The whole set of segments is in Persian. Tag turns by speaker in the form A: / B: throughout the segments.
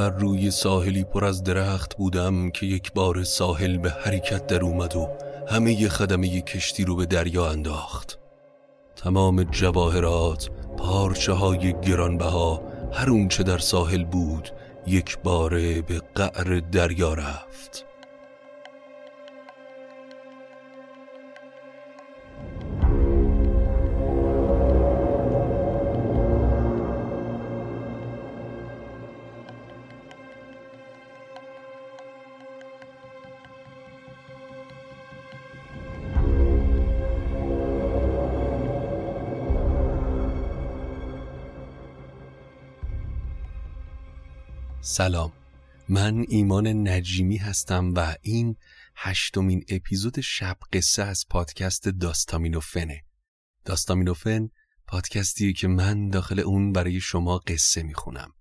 A: بر روی ساحلی پر از درخت بودم که یک بار ساحل به حرکت در اومد و همه خدمه کشتی رو به دریا انداخت. تمام جواهرات پارچه های گرانبها هر اونچه در ساحل بود یک باره به قعر دریا رفت. سلام. من ایمان نجیمی هستم و این هشتمین اپیزود شب قصه از پادکست داستامینوفنه. داستامینوفن پادکستیه که من داخل اون برای شما قصه می‌خونم.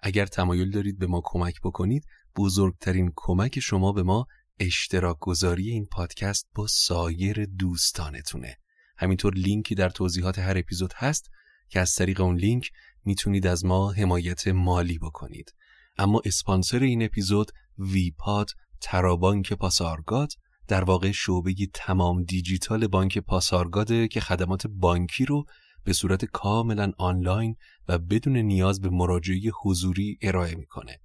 A: اگر تمایل دارید به ما کمک بکنید بزرگترین کمک شما به ما اشتراک گذاری این پادکست با سایر دوستانتونه. همینطور لینکی در توضیحات هر اپیزود هست که از طریق اون لینک می‌تونید از ما حمایت مالی بکنید. اما اسپانسر این اپیزود ویپاد ترابانک پاسارگاد در واقع شعبه تمام دیجیتال بانک پاسارگاده که خدمات بانکی رو به صورت کاملا آنلاین و بدون نیاز به مراجعه حضوری ارائه می‌کنه.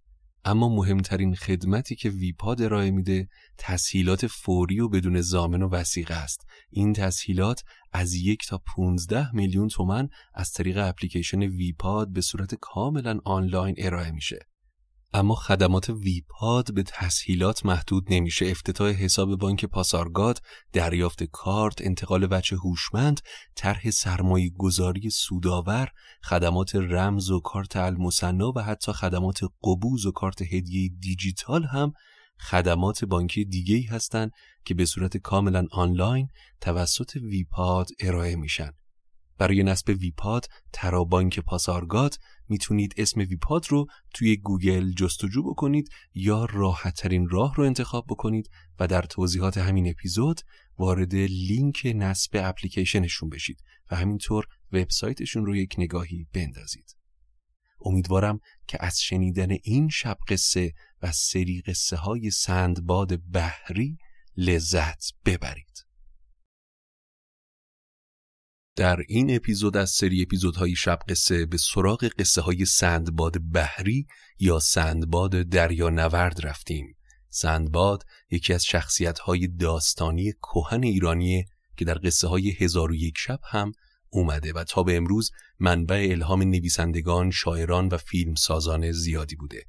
A: اما مهمترین خدمتی که ویپاد ارائه میده تسهیلات فوری و بدون زامن و وسیقه است این تسهیلات از یک تا 15 میلیون تومن از طریق اپلیکیشن ویپاد به صورت کاملا آنلاین ارائه میشه اما خدمات ویپاد به تسهیلات محدود نمیشه. افتتاح حساب بانک پاسارگاد دریافت کارت انتقال وچه هوشمند طرح سرمایه گذاری سودآور خدمات رمز و کارت المصنا و حتی خدمات قبوز و کارت هدیه دیجیتال هم خدمات بانکی دیگه هستند که به صورت کاملا آنلاین توسط ویپاد ارائه میشن. برای نصب ویپاد فرابانک پاسارگاد می‌تونید اسم ویپاد رو توی گوگل جستجو بکنید یا راحتترین راه رو انتخاب بکنید و در توضیحات همین اپیزود وارد لینک نصب اپلیکیشنشون بشید و همینطور وبسایتشون رو یک نگاهی بندازید. امیدوارم که از شنیدن این شب قصه و سری قصه های سندباد بحری لذت ببرید. در این اپیزود از سری اپیزودهای شب قصه به سراغ قصه های سندباد بحری یا سندباد دریا نورد رفتیم. سندباد یکی از شخصیت های داستانی کوهن ایرانیه که در قصه های هزار و یک شب هم اومده و تا به امروز منبع الهام نویسندگان، شاعران و فیلم سازان زیادی بوده.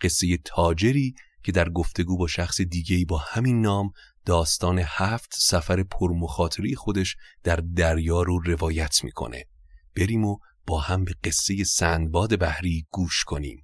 A: قصه تاجری که در گفتگو با شخص دیگهی با همین نام داستان هفت سفر پرمخاطری خودش در دریا رو روایت می‌کنه. بریم و با هم به قصه سندباد بحری گوش کنیم.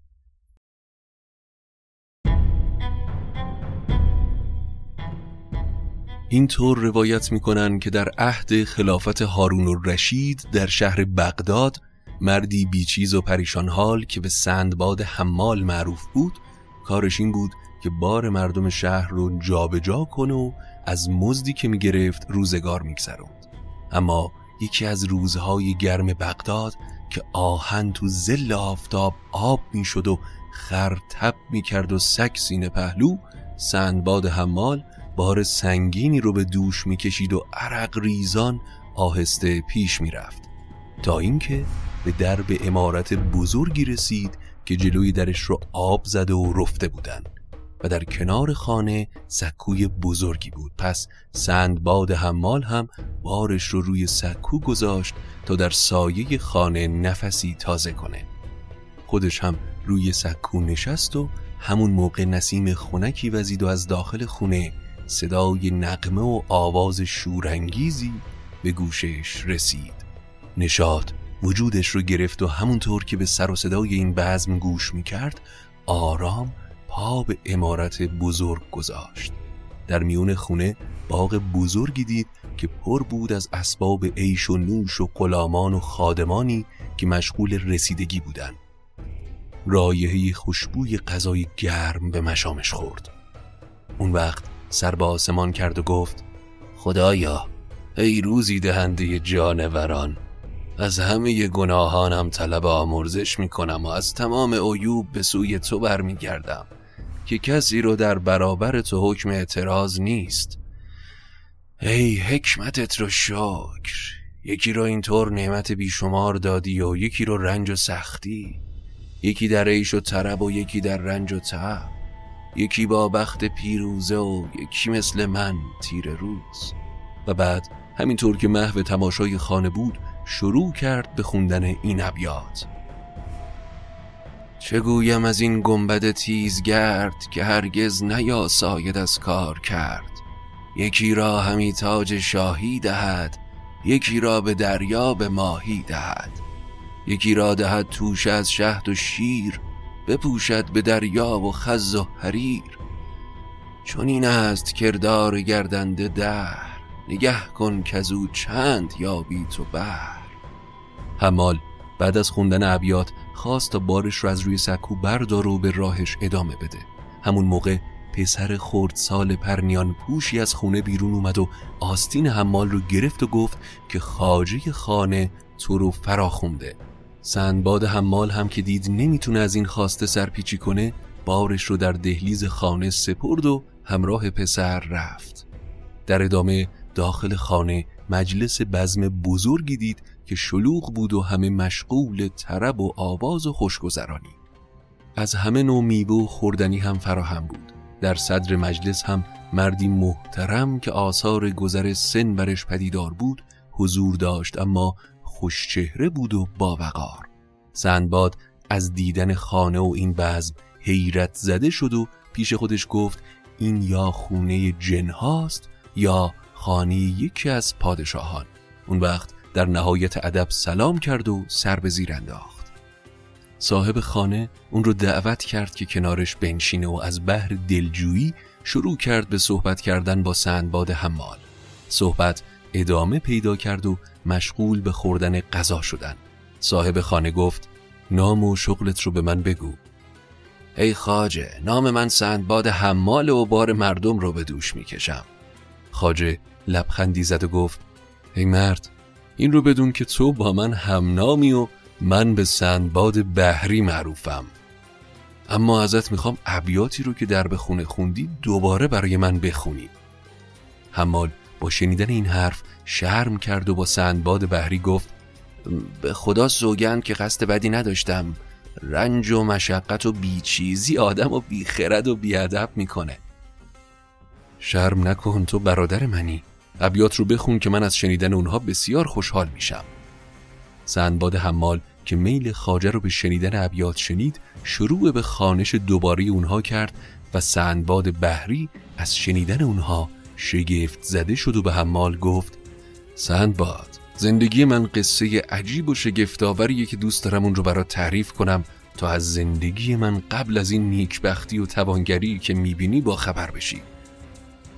A: اینطور روایت می‌کنن که در عهد خلافت هارون رشید در شهر بغداد مردی بیچیز و پریشان حال که به سندباد حمال معروف بود کارش این بود که بار مردم شهر رو جابجا جا کنه و از مزدی که می‌گرفت روزگار میگذروند. اما یکی از روزهای گرم بغداد که آهن تو زل آفتاب آب می‌شد و خر تب می‌کرد و سگ سینه پهلو سندباد حمال بار سنگینی رو به دوش می‌کشید و عرق ریزان آهسته پیش می‌رفت. تا اینکه به درب امارت بزرگی رسید که جلوی درش رو آب زده و رفته بودند. و در کنار خانه سکوی بزرگی بود. پس سندباد حمال هم بارش رو روی سکو گذاشت تا در سایه خانه نفسی تازه کنه. خودش هم روی سکو نشست و همون موقع نسیم خونکی وزید و از داخل خونه صدای نقمه و آواز شورانگیزی به گوشش رسید. نشاد وجودش رو گرفت و همونطور که به سر و صدای این بزم گوش می‌کرد آرام پا به امارت بزرگ گذاشت در میون خونه باغ بزرگی دید که پر بود از اسباب عیش و نوش و غلامان و خادمانی که مشغول رسیدگی بودند. رایحه خوشبوی غذای گرم به مشامش خورد. اون وقت سر به آسمان کرد و گفت خدایا ای روزی دهنده جانوران از همه گناهانم طلب آمرزش می‌کنم و از تمام عیوب به سوی تو برمیگردم که کسی رو در برابر تو حکم اعتراض نیست. ای حکمتت رو شکر. یکی رو اینطور نعمت بیشمار دادی و یکی رو رنج و سختی. یکی در عیش و طرب و یکی در رنج و تعب یکی با بخت پیروزه و یکی مثل من تیر روز. و بعد همینطور که محو تماشای خانه بود شروع کرد به خوندن این ابیات. چه گویم از این گنبد تیزگرد که هرگز نیاساید از کار کرد؟ یکی را همی تاج شاهی دهد یکی را به دریا به ماهی دهد. یکی را دهد توش از شهد و شیر بپوشد به دریا و خز و حریر. چون این است کردار گردنده دهر نگه کن که او چند یابی تو بر حمال بعد از خوندن ابیات خواست تا بارش رو از روی سکو بردار و به راهش ادامه بده. همون موقع پسر خورد سال پرنیان پوشی از خونه بیرون اومد و آستین حمال رو گرفت و گفت که خاجه خانه تو رو فرا خونده سندباد حمال هم که دید نمی‌تونه از این خواسته سرپیچی کنه بارش رو در دهلیز خانه سپرد و همراه پسر رفت. در ادامه داخل خانه مجلس بزم بزرگی دید که شلوغ بود و همه مشغول طرب و آواز و خوشگذرانی. از همه نوع میوه و خوردنی هم فراهم بود. در صدر مجلس هم مردی محترم که آثار گذر سن برش پدیدار بود حضور داشت اما خوشچهره بود و باوقار. سندباد از دیدن خانه و این بزم حیرت زده شد و پیش خودش گفت این یا خونه جن هاست یا خانه یکی از پادشاهان. اون وقت در نهایت ادب سلام کرد و سر به زیر انداخت. صاحب خانه اون رو دعوت کرد که کنارش بنشینه و از بحر دلجویی شروع کرد به صحبت کردن با سندباد حمال. صحبت ادامه پیدا کرد و مشغول به خوردن غذا شدن. صاحب خانه گفت نام و شغلت رو به من بگو. ای خاجه نام من سندباد حمال و بار مردم رو به دوش می‌کشم. خاجه لبخندی زد و گفت ای مرد این رو بدون که تو با من همنامی و من به سندباد بحری معروفم. اما ازت می‌خوام ابیاتی رو که در به خونه خوندی دوباره برای من بخونی. حمال با شنیدن این حرف شرم کرد و با سندباد بحری گفت به خدا سوگند که قصد بدی نداشتم. رنج و مشقت و بیچیزی آدم و بیخرد و بیادب می‌کنه. شرم نکن تو برادر منی. ابیات رو بخون که من از شنیدن اونها بسیار خوشحال میشم. سندباد حمال که میل خاجه رو به شنیدن ابیات شنید شروع به خانش دوباره اونها کرد و سندباد بحری از شنیدن اونها شگفت زده شد و به حمال گفت سندباد زندگی من قصه عجیب و شگفتآوریه که دوست دارم اون رو برات تعریف کنم تا از زندگی من قبل از این نیکبختی و توانگری که می‌بینی با خبر بشی.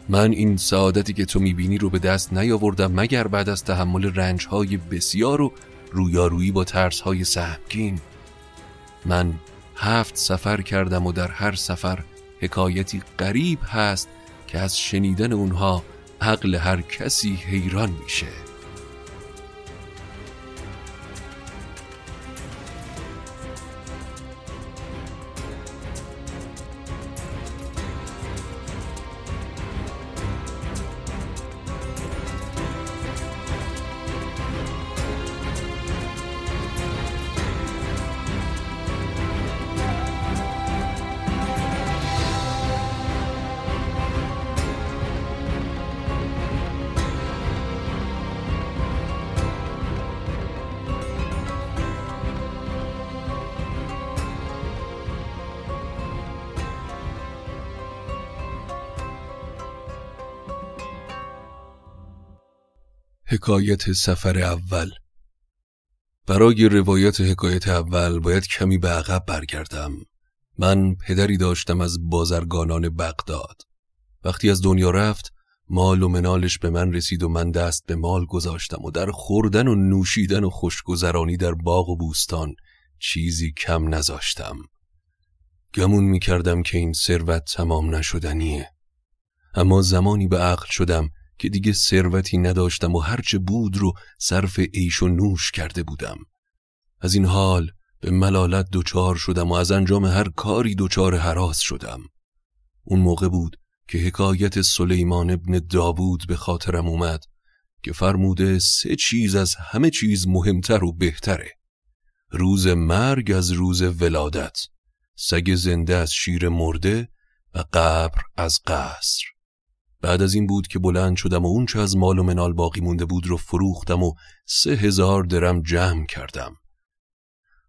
A: من این سعادتی که تو می‌بینی رو به دست نیاوردم مگر بعد از تحمل رنجهای بسیار و رویارویی با ترسهای سهمگین. من هفت سفر کردم و در هر سفر حکایتی قریب هست که از شنیدن اونها عقل هر کسی حیران میشه. حکایت سفر اول. برای روایت حکایت اول باید کمی به عقب برگردم. من پدری داشتم از بازرگانان بغداد. وقتی از دنیا رفت مال و منالش به من رسید و من دست به مال گذاشتم و در خوردن و نوشیدن و خوشگذرانی در باغ و بوستان چیزی کم نذاشتم. گمون می کردم که این ثروت تمام نشدنیه. اما زمانی به عقل شدم که دیگه ثروتی نداشتم و هرچه بود رو صرف عیش و نوش کرده بودم. از این حال به ملالت دچار شدم و از انجام هر کاری دچار حراس شدم. اون موقع بود که حکایت سلیمان ابن داوود به خاطرم اومد که فرموده سه چیز از همه چیز مهمتر و بهتره. روز مرگ از روز ولادت سگ زنده از شیر مرده و قبر از قصر. بعد از این بود که بلند شدم و اونچه از مال و منال باقی مونده بود رو فروختم و سه هزار درم جمع کردم.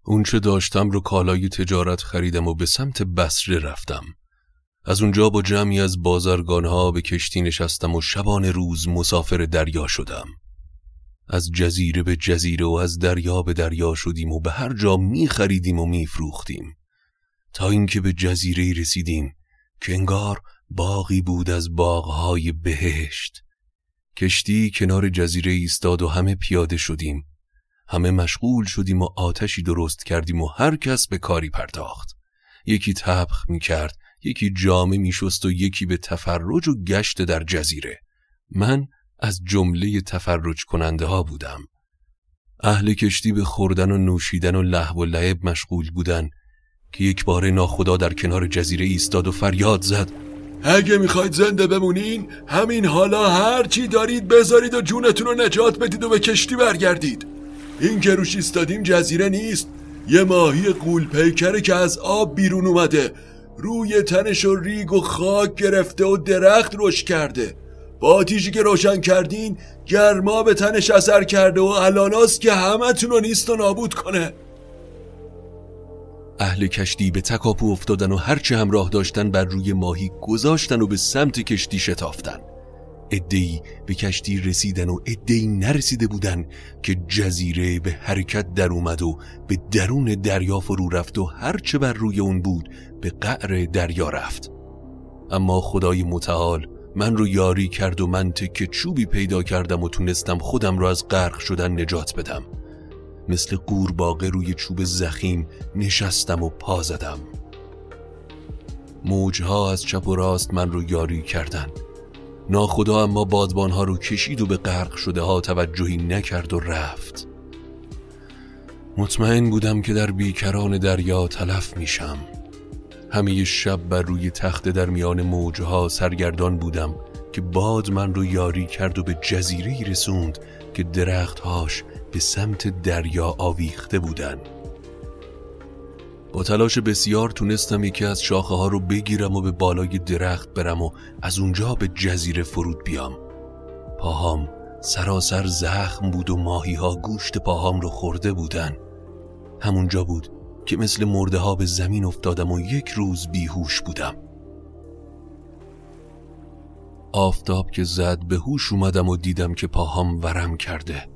A: اونچه داشتم رو کالای تجارت خریدم و به سمت بسره رفتم. از اونجا با جمعی از بازرگانها به کشتی نشستم و شبان روز مسافر دریا شدم. از جزیره به جزیره و از دریا به دریا شدیم و به هر جا می خریدیم و می فروختیم. تا اینکه به جزیره رسیدیم که انگار باقی بود از باغهای بهشت. کشتی کنار جزیره ایستاد و همه پیاده شدیم. همه مشغول شدیم و آتشی درست کردیم و هر کس به کاری پرداخت. یکی تبخ می کرد یکی جامه می شست و یکی به تفرج و گشت در جزیره. من از جمله تفرج کننده ها بودم. اهل کشتی به خوردن و نوشیدن و لحو و لعب مشغول بودن که یک بار ناخدا در کنار جزیره ایستاد و فریاد زد.
B: اگه می‌خواید زنده بمونین همین حالا هرچی دارید بذارید و جونتون رو نجات بدید و به کشتی برگردید. این که روش ایستادیم جزیره نیست. یه ماهی قول پیکره که از آب بیرون اومده. روی تنش و ریگ و خاک گرفته و درخت روش کرده. با آتیشی که روشن کردین گرما به تنش اثر کرده و الاناست که همتون رو نیست و نابود کنه.
A: اهل کشتی به تکاپو افتادن و هرچه همراه داشتن بر روی ماهی گذاشتن و به سمت کشتی شتافتن. ادهی به کشتی رسیدن و ادهی نرسیده بودن که جزیره به حرکت در اومد و به درون دریا فرو رفت و هرچه بر روی اون بود به قعر دریا رفت. اما خدای متعال من رو یاری کرد و من تک چوبی پیدا کردم و تونستم خودم رو از غرق شدن نجات بدم. مثل قورباغه روی چوب زخیم نشستم و پا زدم. موجها از چپ و راست من رو یاری کردن ناخدا اما بادبانها رو کشید و به غرق شده ها توجهی نکرد و رفت. مطمئن بودم که در بیکران دریا تلف میشم. همه شب بر روی تخت در میان موجها سرگردان بودم که باد من رو یاری کرد و به جزیره رسوند که درختهاش به سمت دریا آویخته بودن. با تلاش بسیار تونستم یکی از شاخه ها رو بگیرم و به بالای درخت برم و از اونجا به جزیره فرود بیام. پاهام سراسر زخم بود و ماهی ها گوشت پاهام رو خورده بودن. همونجا بود که مثل مرده ها به زمین افتادم و یک روز بیهوش بودم. آفتاب که زد به هوش اومدم و دیدم که پاهام ورم کرده.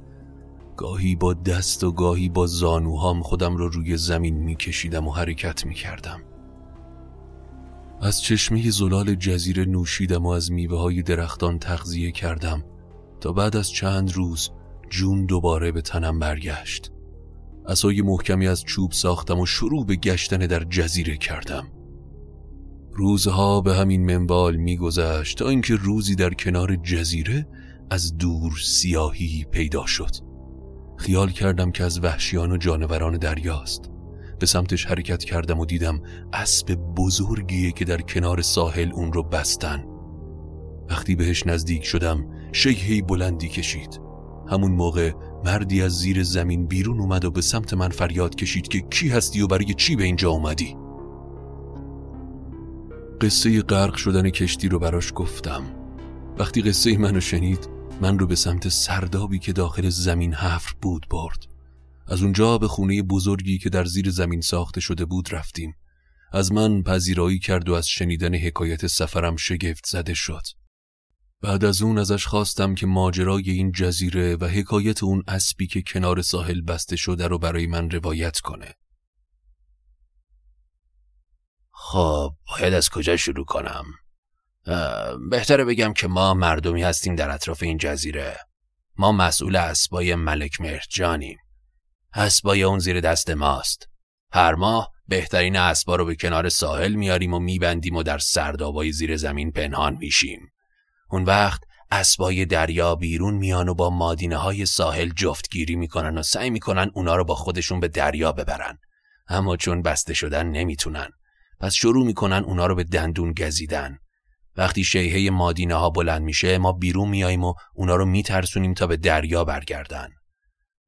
A: گاهی با دست و گاهی با زانوهام خودم رو روی زمین میکشیدم و حرکت می‌کردم. از چشمه زلال جزیره نوشیدم و از میوه های درختان تغذیه کردم تا بعد از چند روز جون دوباره به تنم برگشت. اسای محکمی از چوب ساختم و شروع به گشتن در جزیره کردم. روزها به همین منبال میگذشت تا اینکه روزی در کنار جزیره از دور سیاهی پیدا شد. خیال کردم که از وحشیان و جانوران دریاست. به سمتش حرکت کردم و دیدم اسب بزرگیه که در کنار ساحل اون رو بستن. وقتی بهش نزدیک شدم شیهی بلندی کشید. همون موقع مردی از زیر زمین بیرون اومد و به سمت من فریاد کشید که کی هستی و برای چی به اینجا اومدی. قصه غرق شدن کشتی رو براش گفتم. وقتی قصه منو شنید من رو به سمت سردابی که داخل زمین حفر بود برد. از اونجا به خونه بزرگی که در زیر زمین ساخته شده بود رفتیم. از من پذیرایی کرد و از شنیدن حکایت سفرم شگفت زده شد. بعد از اون ازش خواستم که ماجرای این جزیره و حکایت اون اسبی که کنار ساحل بسته شده رو برای من روایت کنه.
C: خب باید از کجا شروع کنم؟ بهتره بگم که ما مردمی هستیم در اطراف این جزیره. ما مسئول اسبای ملک مرجانیم اسبای اون زیر دست ماست. هر ماه بهترین اسبا رو به کنار ساحل میاریم و میبندیم و در سردابای زیر زمین پنهان میشیم. اون وقت اسبای دریا بیرون میان و با مادینه های ساحل جفتگیری می‌کنن و سعی می‌کنن اونا رو با خودشون به دریا ببرن. اما چون بسته شدن نمی‌تونن. پس شروع می‌کنن اونا رو به دندون گزیدن. وقتی شیهه مادینه ها بلند میشه ما بیرون میاییم و اونا رو میترسونیم تا به دریا برگردن.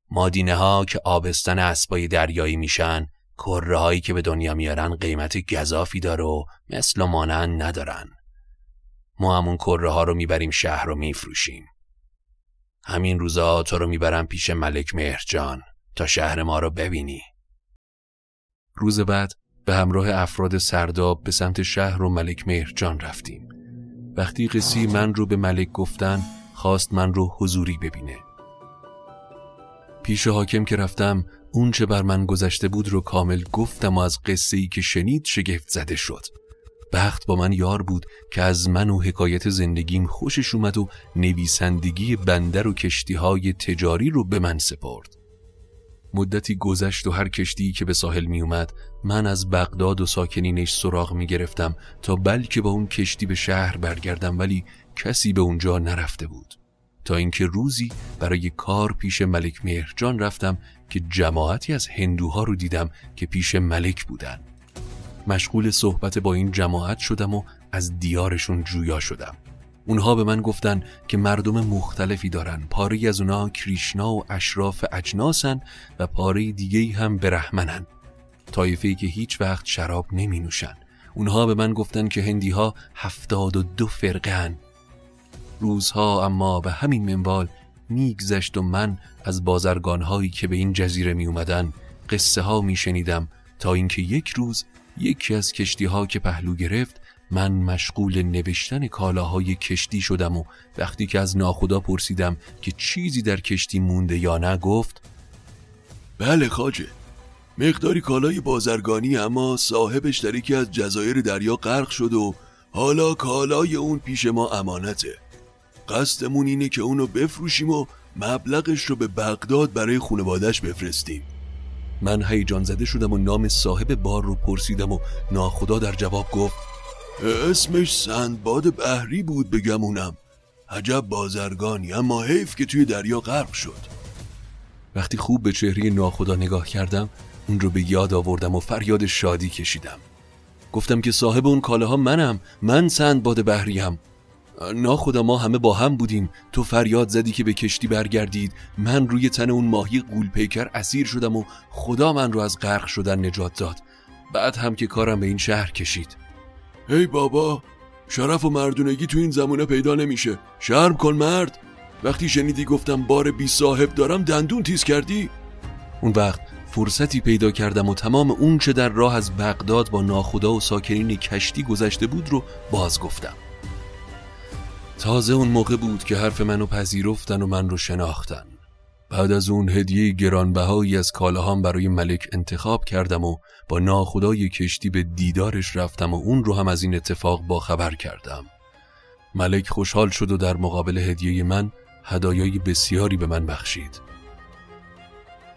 C: مادینه ها که آبستن اسبای دریایی میشن کره هایی که به دنیا میارن قیمت گذافی داره و مثل و مانند ندارن. ما همون کره ها رو می‌بریم شهر رو میفروشیم. همین روزا تو رو می‌برم پیش ملک مهرجان تا شهر ما رو ببینی.
A: روز بعد به همراه افراد سرداب به سمت شهر و ملک مهرجان رفتیم. وقتی قصی من رو به ملک گفتن خواست من رو حضوری ببینه. پیش حاکم که رفتم اون چه بر من گذشته بود رو کامل گفتم و از قصه ای که شنید شگفت زده شد. بخت با من یار بود که از من و حکایت زندگیم خوشش اومد و نویسندگی بندر و کشتی های تجاری رو به من سپرد. مدتی گذشت و هر کشتی که به ساحل می اومد من از بغداد و ساکنینش سراغ می گرفتم تا بلکه با اون کشتی به شهر برگردم ولی کسی به اونجا نرفته بود. تا اینکه روزی برای کار پیش ملک مهرجان رفتم که جماعتی از هندوها رو دیدم که پیش ملک بودن. مشغول صحبت با این جماعت شدم و از دیارشون جویا شدم. اونها به من گفتن که مردم مختلفی دارن. پاره از اونها کریشنا و اشراف اجناسن و پاره دیگه هم برحمنن طایفه که هیچ وقت شراب نمی نوشن. اونها به من گفتن که هندی ها هفتاد و دو فرقه روزها اما به همین منوال میگذشت و من از بازرگانهایی که به این جزیره می اومدن قصه ها می شنیدم تا اینکه یک روز یکی از کشتی ها که پهلو گرفت من مشغول نوشتن کالاهای کشتی شدم و وقتی که از ناخدا پرسیدم که چیزی در کشتی مونده یا نه گفت
B: بله خاجه مقداری کالای بازرگانی اما صاحبش در یکی از جزایر دریا غرق شد و حالا کالای اون پیش ما امانته. قصدمون اینه که اونو بفروشیم و مبلغش رو به بغداد برای خانوادش بفرستیم.
A: من هیجان زده شدم و نام صاحب بار رو پرسیدم و ناخدا در جواب گفت
B: اسمش سندباد بحری بود بگمونم عجب بازرگانی اما حیف که توی دریا غرق شد.
A: وقتی خوب به چهره ناخدا نگاه کردم اون رو به یاد آوردم و فریاد شادی کشیدم. گفتم که صاحب اون کاله ها منم من سندباد بحریم. ناخدا ما همه با هم بودیم. تو فریاد زدی که به کشتی برگردید. من روی تن اون ماهی قول پیکر اسیر شدم و خدا من رو از غرق شدن نجات داد. بعد هم که کارم به این شهر کشید.
B: ای بابا شرف و مردونگی تو این زمونه پیدا نمیشه. شرم کن مرد. وقتی شنیدی گفتم بار بی صاحب دارم دندون تیز کردی؟
A: اون وقت فرصتی پیدا کردم و تمام اون چه در راه از بغداد با ناخدا و ساکنین کشتی گذشته بود رو باز گفتم. تازه اون موقع بود که حرف منو پذیرفتن و من رو شناختن. بعد از اون هدیه گرانبهایی از کالاهام برای ملک انتخاب کردم و با ناخدای کشتی به دیدارش رفتم و اون رو هم از این اتفاق با خبر کردم. ملک خوشحال شد و در مقابل هدیه من هدایای بسیاری به من بخشید.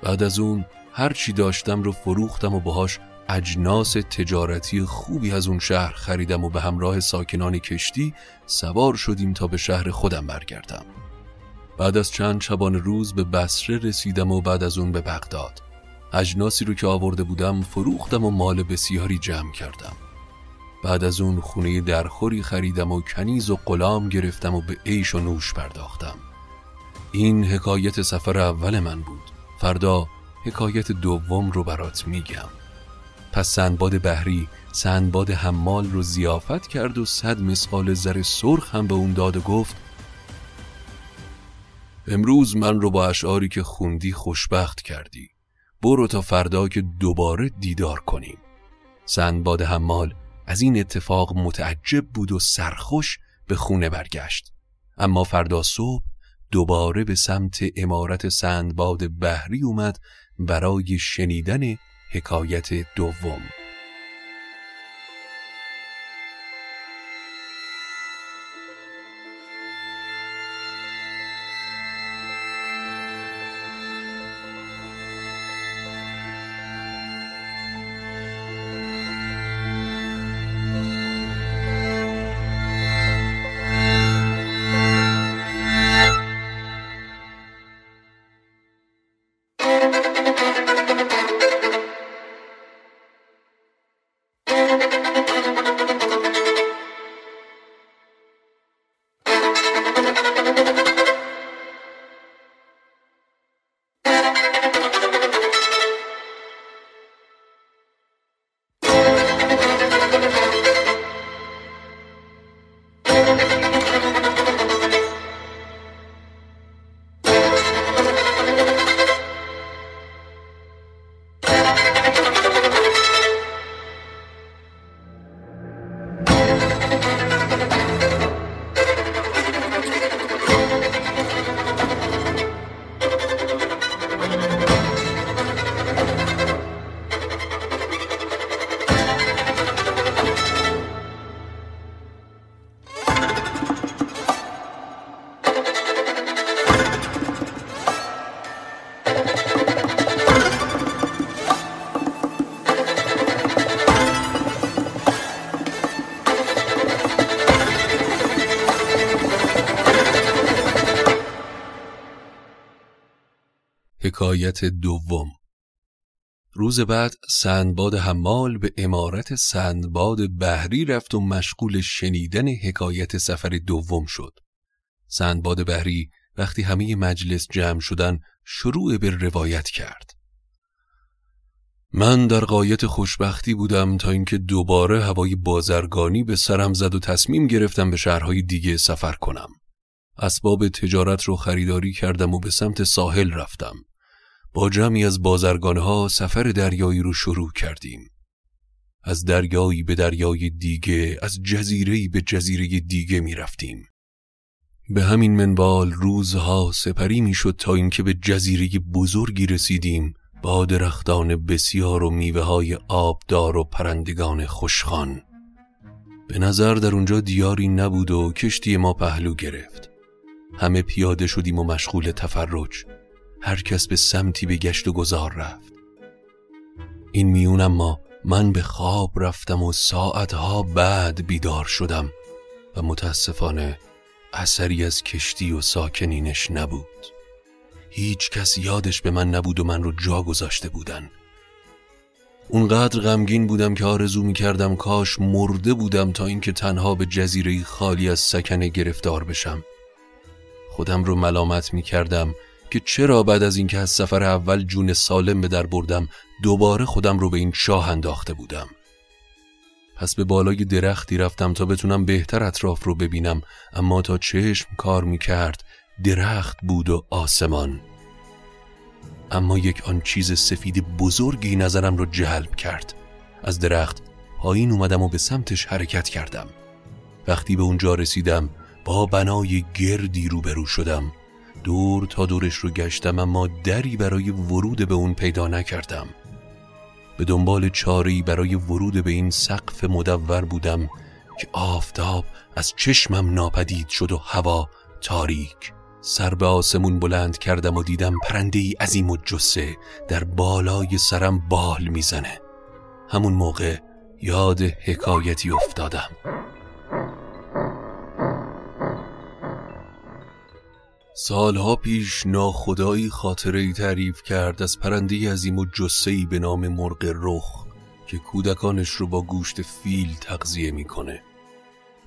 A: بعد از اون هر چی داشتم رو فروختم و باهاش اجناس تجارتی خوبی از اون شهر خریدم و به همراه ساکنان کشتی سوار شدیم تا به شهر خودم برگردم. بعد از چند شبان روز به بسره رسیدم و بعد از اون به بغداد. اجناسی رو که آورده بودم فروختم و مال بسیاری جمع کردم. بعد از اون خونه درخوری خریدم و کنیز و غلام گرفتم و به عیش و نوش پرداختم. این حکایت سفر اول من بود. فردا حکایت دوم رو برات میگم. پس سندباد بحری سندباد حمال رو زیافت کرد و صد مسقال زر سرخ هم به اون داد و گفت امروز من رو با اشعاری که خوندی خوشبخت کردی. برو تا فردا که دوباره دیدار کنیم. سندباد حمال از این اتفاق متعجب بود و سرخوش به خونه برگشت. اما فردا صبح دوباره به سمت امارت سندباد بحری اومد برای شنیدن حکایت دوم. حکایت دوم روز بعد سندباد حمال به امارت سندباد بحری رفت و مشغول شنیدن حکایت سفر دوم شد. سندباد بحری وقتی همه مجلس جمع شدن شروع به روایت کرد. من در قایت خوشبختی بودم تا اینکه دوباره هوای بازرگانی به سرم زد و تصمیم گرفتم به شهرهای دیگه سفر کنم. اسباب تجارت رو خریداری کردم و به سمت ساحل رفتم. با جمعی از بازرگانه ها سفر دریایی رو شروع کردیم. از دریایی به دریای دیگه، از جزیره به جزیره دیگه می رفتیم. به همین منوال روزها سپری می شد تا اینکه به جزیره بزرگی رسیدیم با درختان بسیار و میوه های آبدار و پرندگان خوشخان. به نظر در اونجا دیاری نبود و کشتی ما پهلو گرفت. همه پیاده شدیم و مشغول تفرج. هر کس به سمتی به گشت و گذار رفت. این میون اما من به خواب رفتم و ساعتها بعد بیدار شدم و متاسفانه اثری از کشتی و ساکنینش نبود. هیچ کس یادش به من نبود و من رو جا گذاشته بودن. اونقدر غمگین بودم که آرزو می کردم کاش مرده بودم تا اینکه تنها به جزیره خالی از سکنه گرفتار بشم. خودم رو ملامت می کردم که چرا بعد از اینکه از سفر اول جون سالم به در بردم دوباره خودم رو به این شاه انداخته بودم. پس به بالای درختی رفتم تا بتونم بهتر اطراف رو ببینم اما تا چشم کار می کرد درخت بود و آسمان. اما یک آن چیز سفید بزرگی نظرم رو جلب کرد. از درخت پایین اومدم و به سمتش حرکت کردم. وقتی به اونجا رسیدم با بنای گردی روبرو شدم. دور تا دورش رو گشتم اما دری برای ورود به اون پیدا نکردم. به دنبال چاری برای ورود به این سقف مدور بودم که آفتاب از چشمم ناپدید شد و هوا تاریک. سر به آسمون بلند کردم و دیدم پرنده ای عظیم و جسه در بالای سرم بال می‌زنه. همون موقع یاد حکایتی افتادم. سالها پیش ناخدایی خاطره ای تعریف کرد از پرنده عظیم و جسهی به نام مرغ رخ که کودکانش رو با گوشت فیل تغذیه می‌کنه.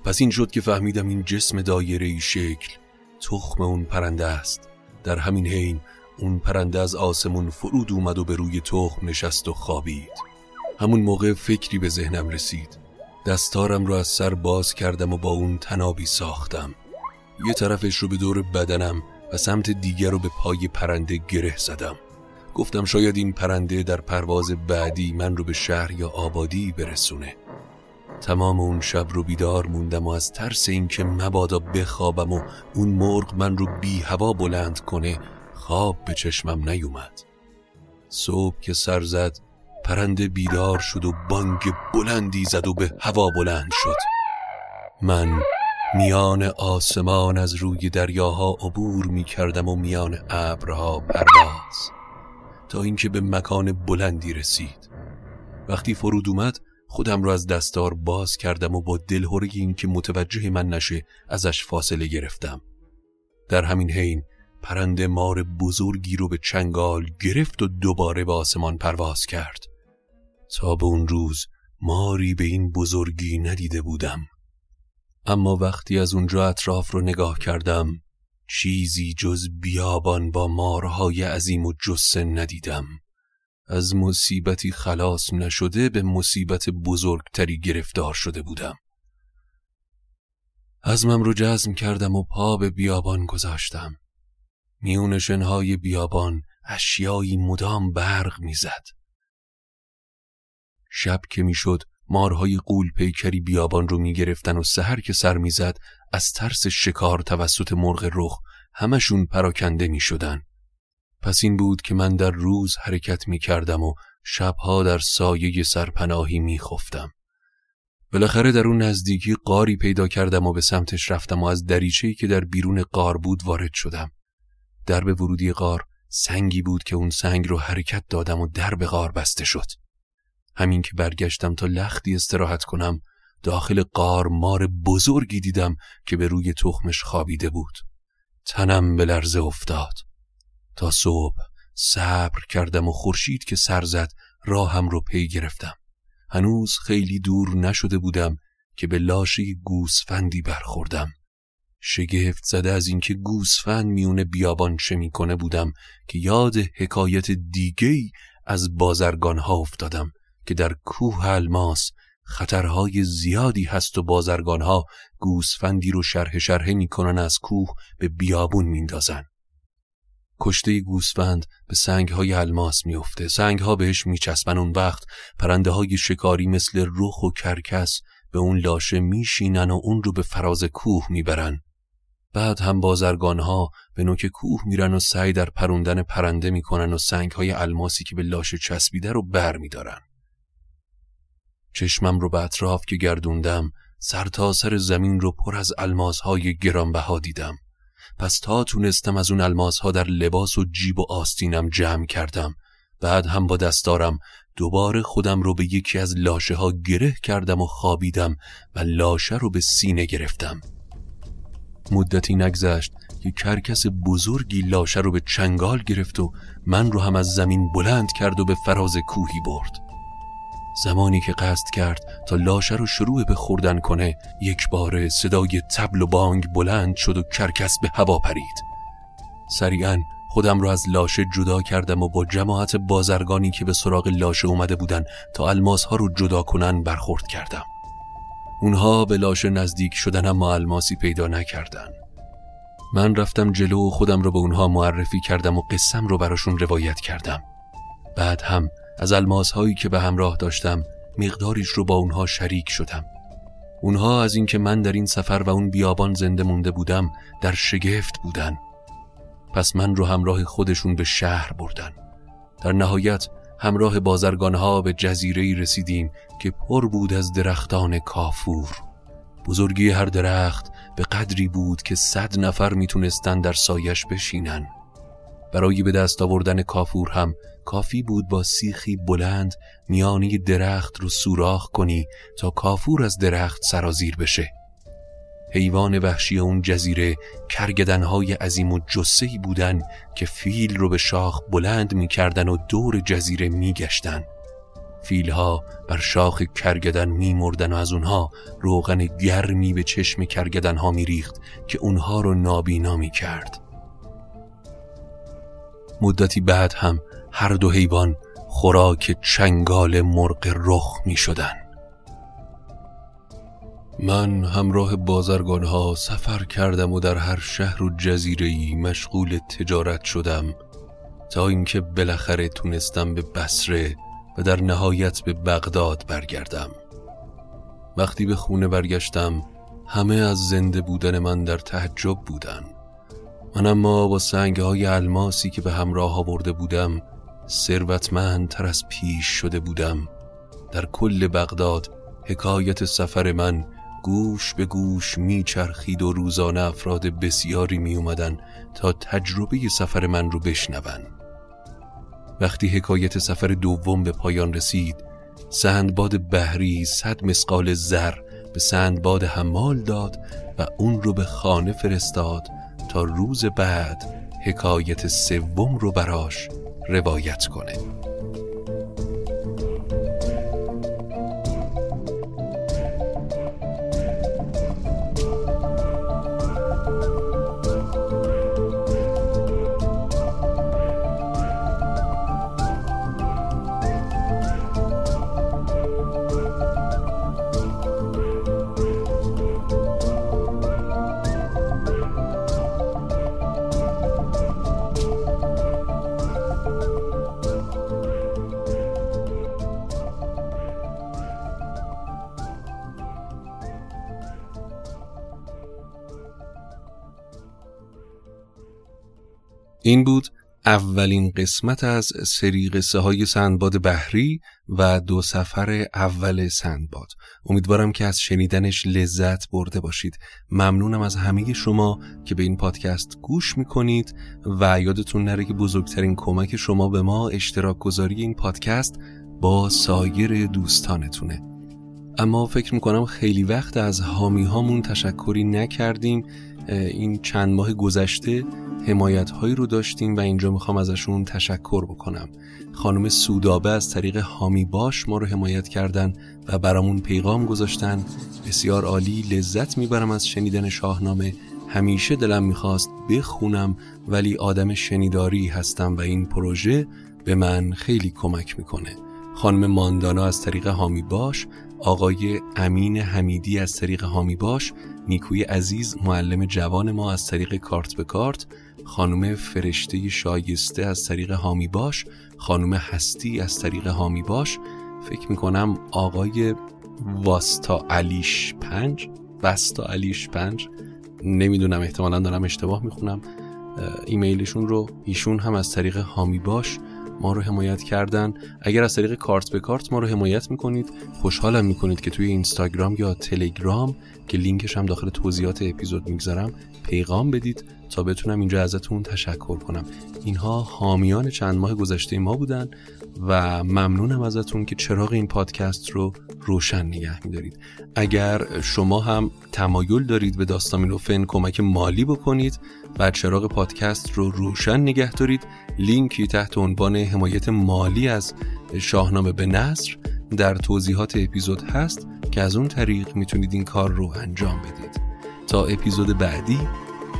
A: پس این شد که فهمیدم این جسم دایره شکل تخم اون پرنده است. در همین حین اون پرنده از آسمون فرود اومد و به روی تخم نشست و خوابید. همون موقع فکری به ذهنم رسید. دستارم رو از سر باز کردم و با اون تنابی ساختم. یه طرفش رو به دور بدنم و سمت دیگر رو به پای پرنده گره زدم. گفتم شاید این پرنده در پرواز بعدی من رو به شهر یا آبادی برسونه. تمام اون شب رو بیدار موندم و از ترس اینکه مبادا بخوابم و اون مرغ من رو بی هوا بلند کنه خواب به چشمم نیومد. صبح که سر زد پرنده بیدار شد و بانگ بلندی زد و به هوا بلند شد. من میان آسمان از روی دریاها عبور می کردم و میان ابرها پرواز تا اینکه به مکان بلندی رسید. وقتی فرود اومد خودم را از دستار باز کردم و با دلهوری اینکه متوجه من نشه ازش فاصله گرفتم. در همین حین پرنده مار بزرگی رو به چنگال گرفت و دوباره به آسمان پرواز کرد. تا به اون روز ماری به این بزرگی ندیده بودم. اما وقتی از اونجا اطراف رو نگاه کردم چیزی جز بیابان با مارهای عظیم و جسه ندیدم. از مصیبتی خلاص نشده به مصیبت بزرگتری گرفتار شده بودم. ازمم رو جزم کردم و پا به بیابان گذاشتم. میون شنهای بیابان اشیایی مدام برق می‌زد. شب که می‌شد مارهای قول پیکری بیابان رو می‌گرفتن و سهر که سر می‌زد از ترس شکار توسط مرغ رخ همشون پراکنده می‌شدن. پس این بود که من در روز حرکت می کردم و شبها در سایه سرپناهی می خفتم. بالاخره در اون نزدیکی قاری پیدا کردم و به سمتش رفتم و از دریچه‌ای که در بیرون قار بود وارد شدم. درب ورودی قار سنگی بود که اون سنگ رو حرکت دادم و درب قار بسته شد. همین که برگشتم تا لختی استراحت کنم داخل قار مار بزرگی دیدم که به روی تخمش خوابیده بود. تنم به لرزه افتاد. تا صبح صبر کردم و خورشید که سر زد راهم رو پی گرفتم. هنوز خیلی دور نشده بودم که به لاشه گوسفندی برخوردم. شگفت زده از اینکه گوسفند میونه بیابان چه می‌کنه بودم که یاد حکایت دیگی از بازرگانها افتادم. که در کوه الماس خطرهای زیادی هست و بازرگانها گوسفندی رو شرح شرحه می‌کنن از کوه به بیابون میندازن. کشته گوسفند به سنگهای الماس میفته سنگها بهش میچسبن. اون وقت پرنده های شکاری مثل رخ و کرکس به اون لاشه میشینن و اون رو به فراز کوه می‌برن. بعد هم بازرگانها به نوک کوه میرن و سعی در پروندن پرنده می‌کنن و سنگهای الماسی که به لاشه چسبیده رو بر میدارن. چشمم رو به اطراف که گردوندم سر تا سر زمین رو پر از الماسهای گرانبها دیدم. پس تا تونستم از اون الماسها در لباس و جیب و آستینم جمع کردم. بعد هم با دستارم دوباره خودم رو به یکی از لاشه ها گره کردم و خوابیدم و لاشه رو به سینه گرفتم. مدتی نگذشت که کرکس بزرگی لاشه رو به چنگال گرفت و من رو هم از زمین بلند کرد و به فراز کوهی برد. زمانی که قصد کرد تا لاشه رو شروع به خوردن کنه یک بار صدای تبل و بانگ بلند شد و کرکس به هوا پرید. سریعا خودم رو از لاشه جدا کردم و با جماعت بازرگانی که به سراغ لاشه اومده بودن تا الماس ها رو جدا کنن برخورد کردم. اونها به لاشه نزدیک شدن اما الماسی پیدا نکردن. من رفتم جلو و خودم رو به اونها معرفی کردم و قسم رو براشون روایت کردم. بعد هم از الماس هایی که به همراه داشتم مقداریش رو با اونها شریک شدم. اونها از اینکه من در این سفر و اون بیابان زنده مونده بودم در شگفت بودن. پس من رو همراه خودشون به شهر بردن. در نهایت همراه بازرگانها به جزیره رسیدیم که پر بود از درختان کافور. بزرگی هر درخت به قدری بود که صد نفر می‌تونستن در سایش بشینن. برای به دست آوردن کافور هم کافی بود با سیخی بلند میانی درخت رو سوراخ کنی تا کافور از درخت سرازیر بشه. حیوان وحشی اون جزیره کرگدنهای عظیم و جسهی بودن که فیل رو به شاخ بلند می‌کردن و دور جزیره میگشتن. فیلها بر شاخ کرگدن میمردن و از اونها روغن گرمی به چشم کرگدنها میریخت که اونها رو نابینا می‌کرد. مدتی بعد هم هر دو حیوان خوراک چنگال مرغ رخ می شدن. من همراه بازرگانها سفر کردم و در هر شهر و جزیره‌ای مشغول تجارت شدم تا اینکه بالاخره تونستم به بسره و در نهایت به بغداد برگردم وقتی به خونه برگشتم همه از زنده بودن من در تعجب بودن من اما با سنگ های الماسی که به همراه آورده بودم ثروتمندتر از پیش شده بودم. در کل بغداد حکایت سفر من گوش به گوش میچرخید و روزانه افراد بسیاری می اومدن تا تجربه سفر من رو بشنون. وقتی حکایت سفر دوم به پایان رسید سندباد بحری صد مسقال زر به سندباد حمال داد و اون رو به خانه فرستاد تا روز بعد حکایت سوم رو براش روایت کنه. این بود اولین قسمت از سری قصه های سندباد بحری و دو سفر اول سندباد. امیدوارم که از شنیدنش لذت برده باشید. ممنونم از همه شما که به این پادکست گوش می‌کنید و یادتون نره که بزرگترین کمک شما به ما اشتراک گذاری این پادکست با سایر دوستانتونه. اما فکر می‌کنم خیلی وقت از حامی هامون تشکری نکردیم این چند ماه گذشته حمایت هایی رو داشتیم و اینجا می‌خوام ازشون تشکر بکنم. خانم سودابه از طریق هامی باش ما رو حمایت کردن و برامون پیغام گذاشتن. بسیار عالی لذت می‌برم از شنیدن شاهنامه. همیشه دلم می‌خواست بخونم ولی آدم شنیداری هستم و این پروژه به من خیلی کمک می‌کنه. خانم ماندانا از طریق هامی باش آقای امین حمیدی از طریق هامی باش نیکوی عزیز معلم جوان ما از طریق کارت به کارت خانم فرشته شایسته از طریق هامی باش خانم هستی از طریق هامی باش. فکر می‌کنم آقای واستا علیش پنج واستا علیش پنج. نمی‌دونم احتمالا دارم اشتباه می‌خونم. ایمیلشون رو ایشون هم از طریق هامی باش ما رو حمایت کردن. اگر از طریق کارت به کارت ما رو حمایت می‌کنید خوشحالم می‌کنید که توی اینستاگرام یا تلگرام که لینکش هم داخل توضیحات اپیزود می‌گذارم پیغام بدید تا بتونم اینجا ازتون تشکر کنم. اینها حامیان چند ماه گذشته ما بودن و ممنونم ازتون که چراغ این پادکست رو روشن نگه میدارید. اگر شما هم تمایل دارید به داستامینوفن کمک مالی بکنید و چراغ پادکست رو روشن نگه دارید. لینکی تحت عنوان حمایت مالی از شاهنامه به نصر در توضیحات اپیزود هست که از اون طریق می‌تونید این کار رو انجام بدید. تا اپیزود بعدی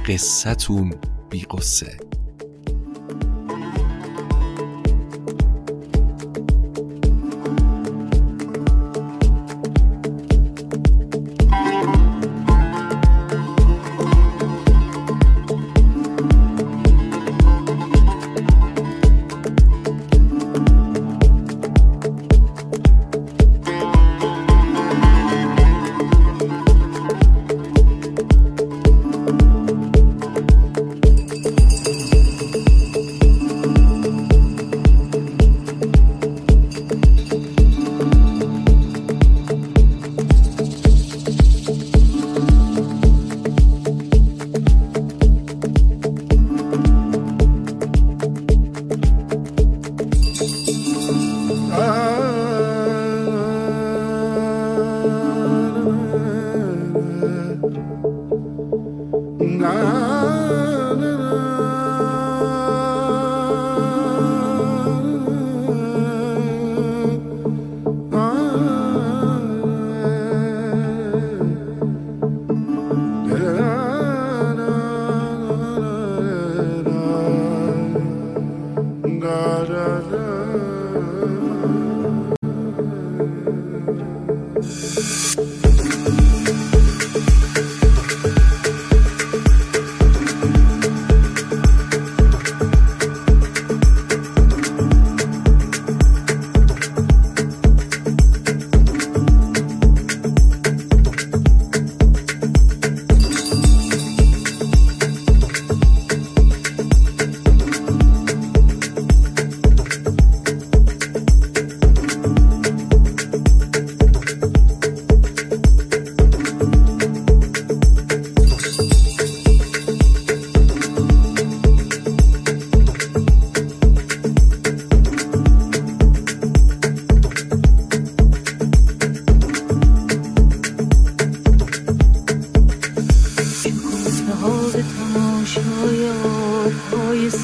A: قصتون بی قصه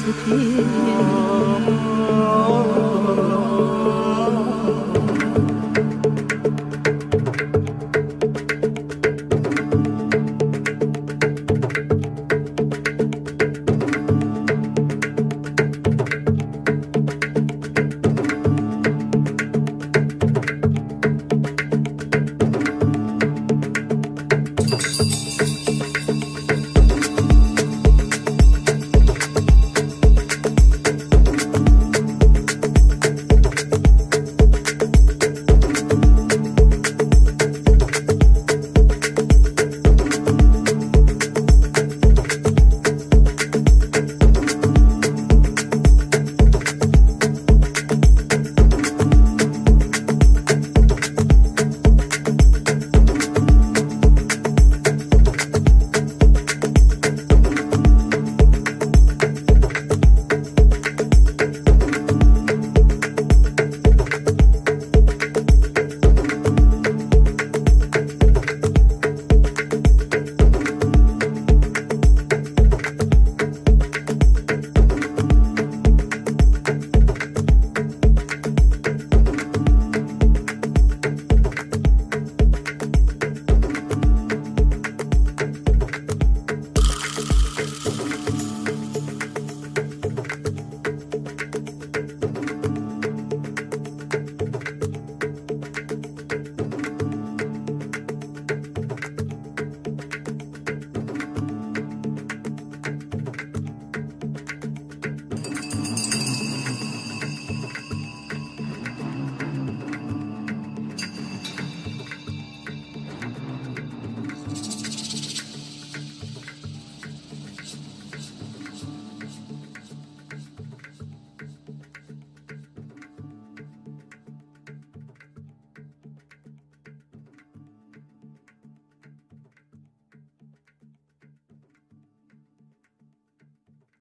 D: disappear.